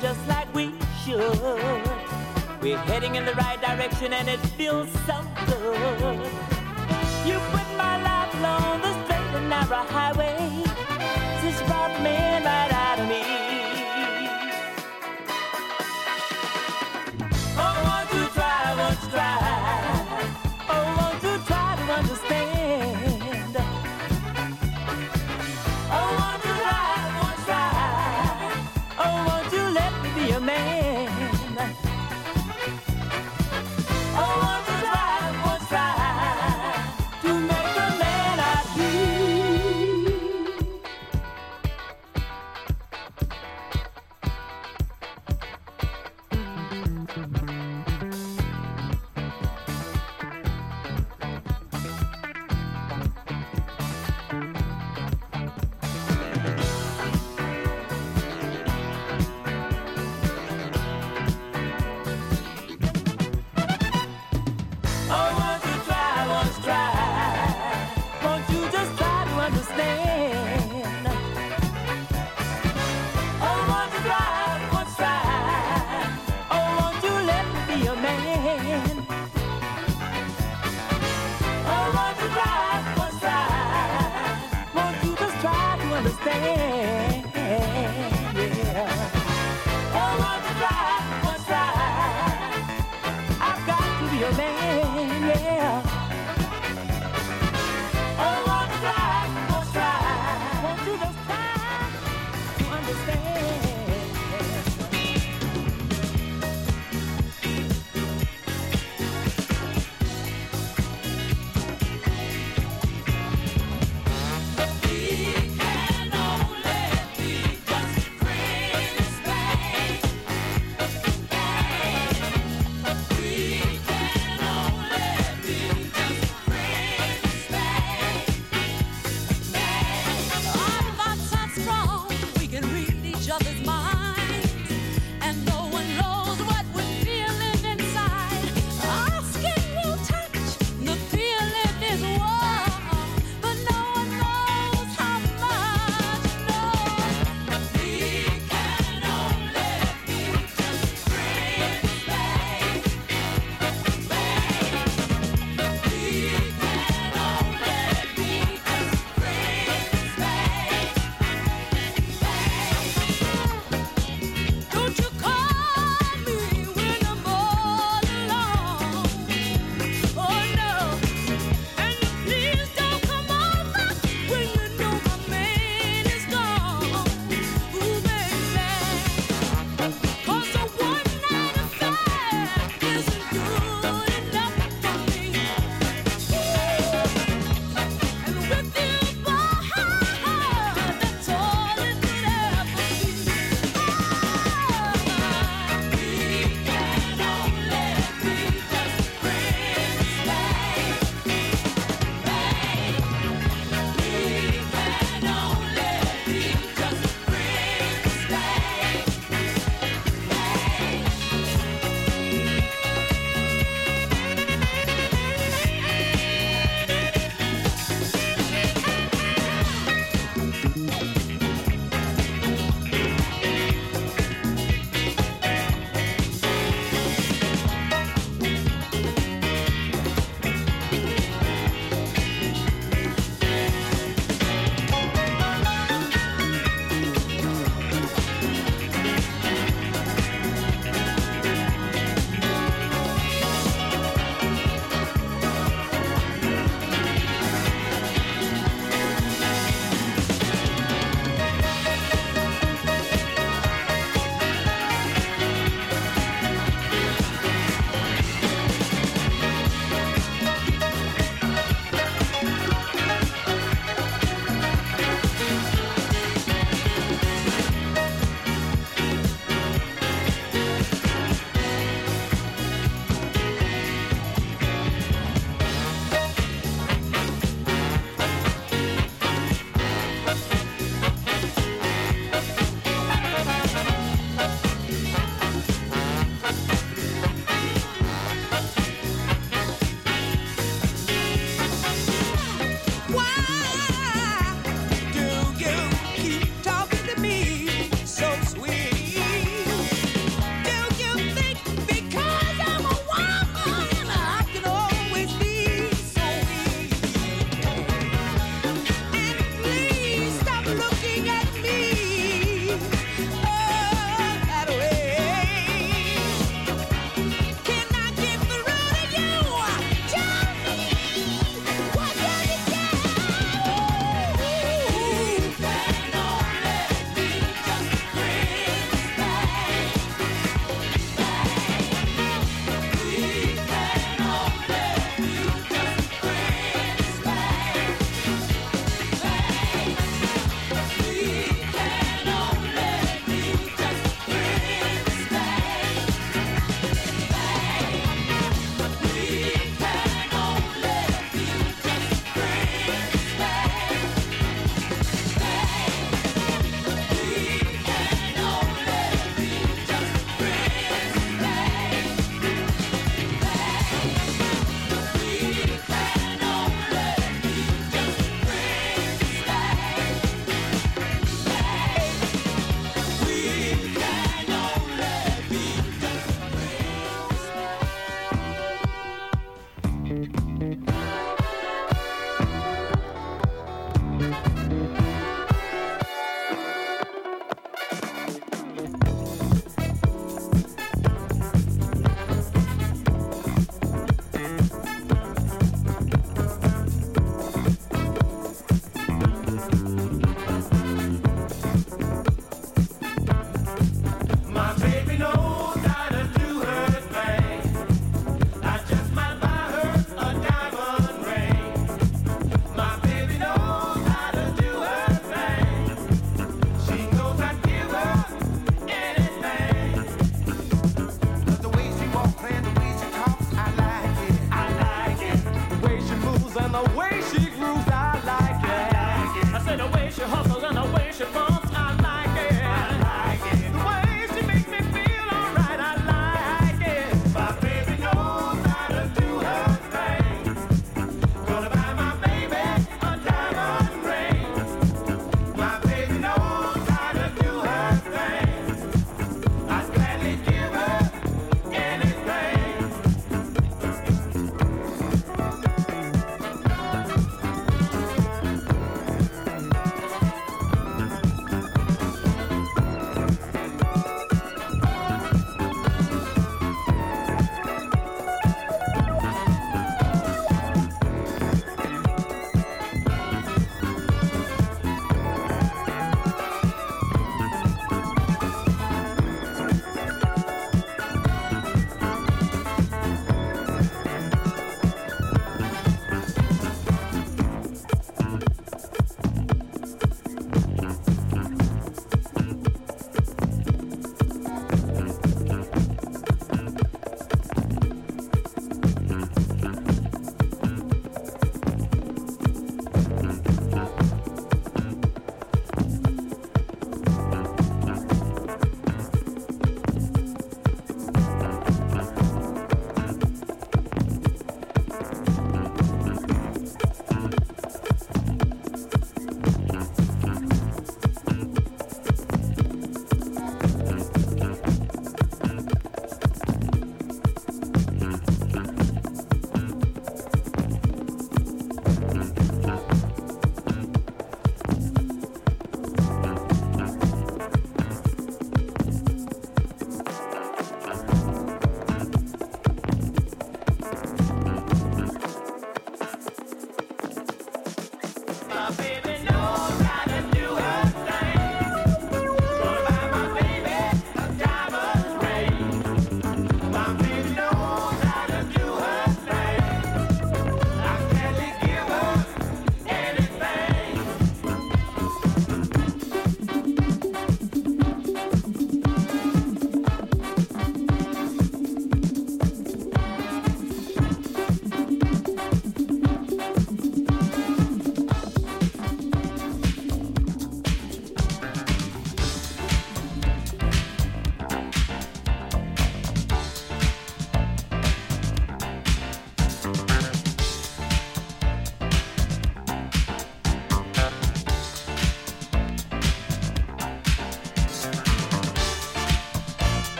just like we should. We're heading in the right direction and it feels so good.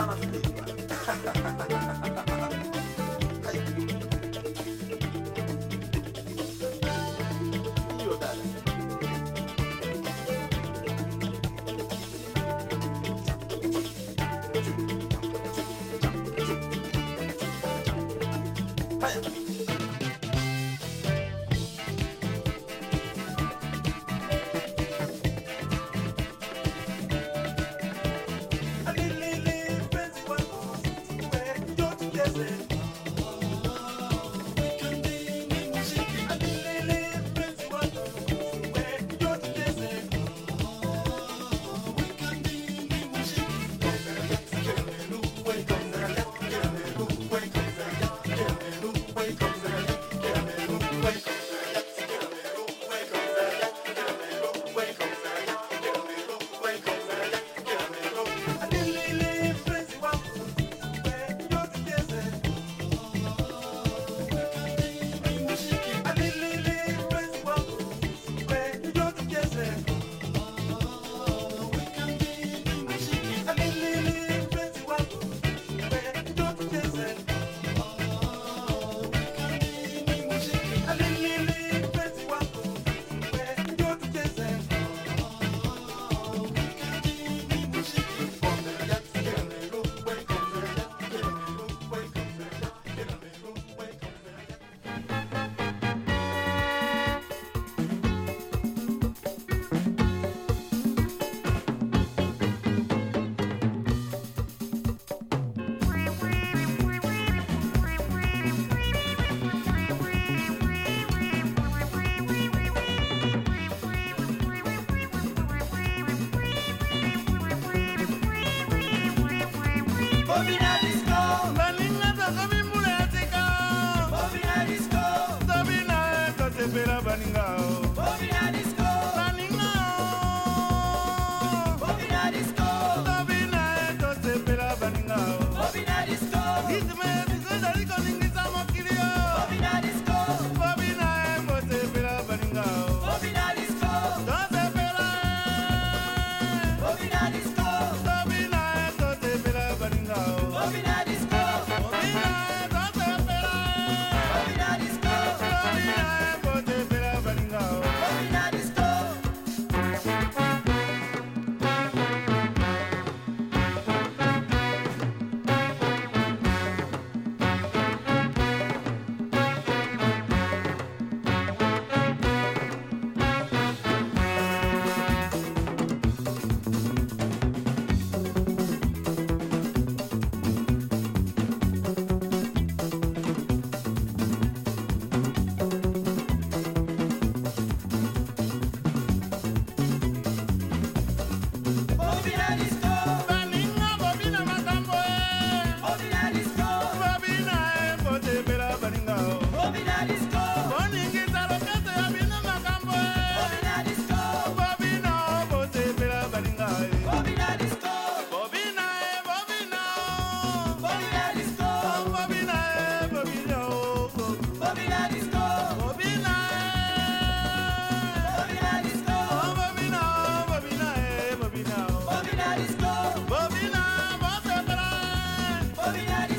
남았어. Obinari.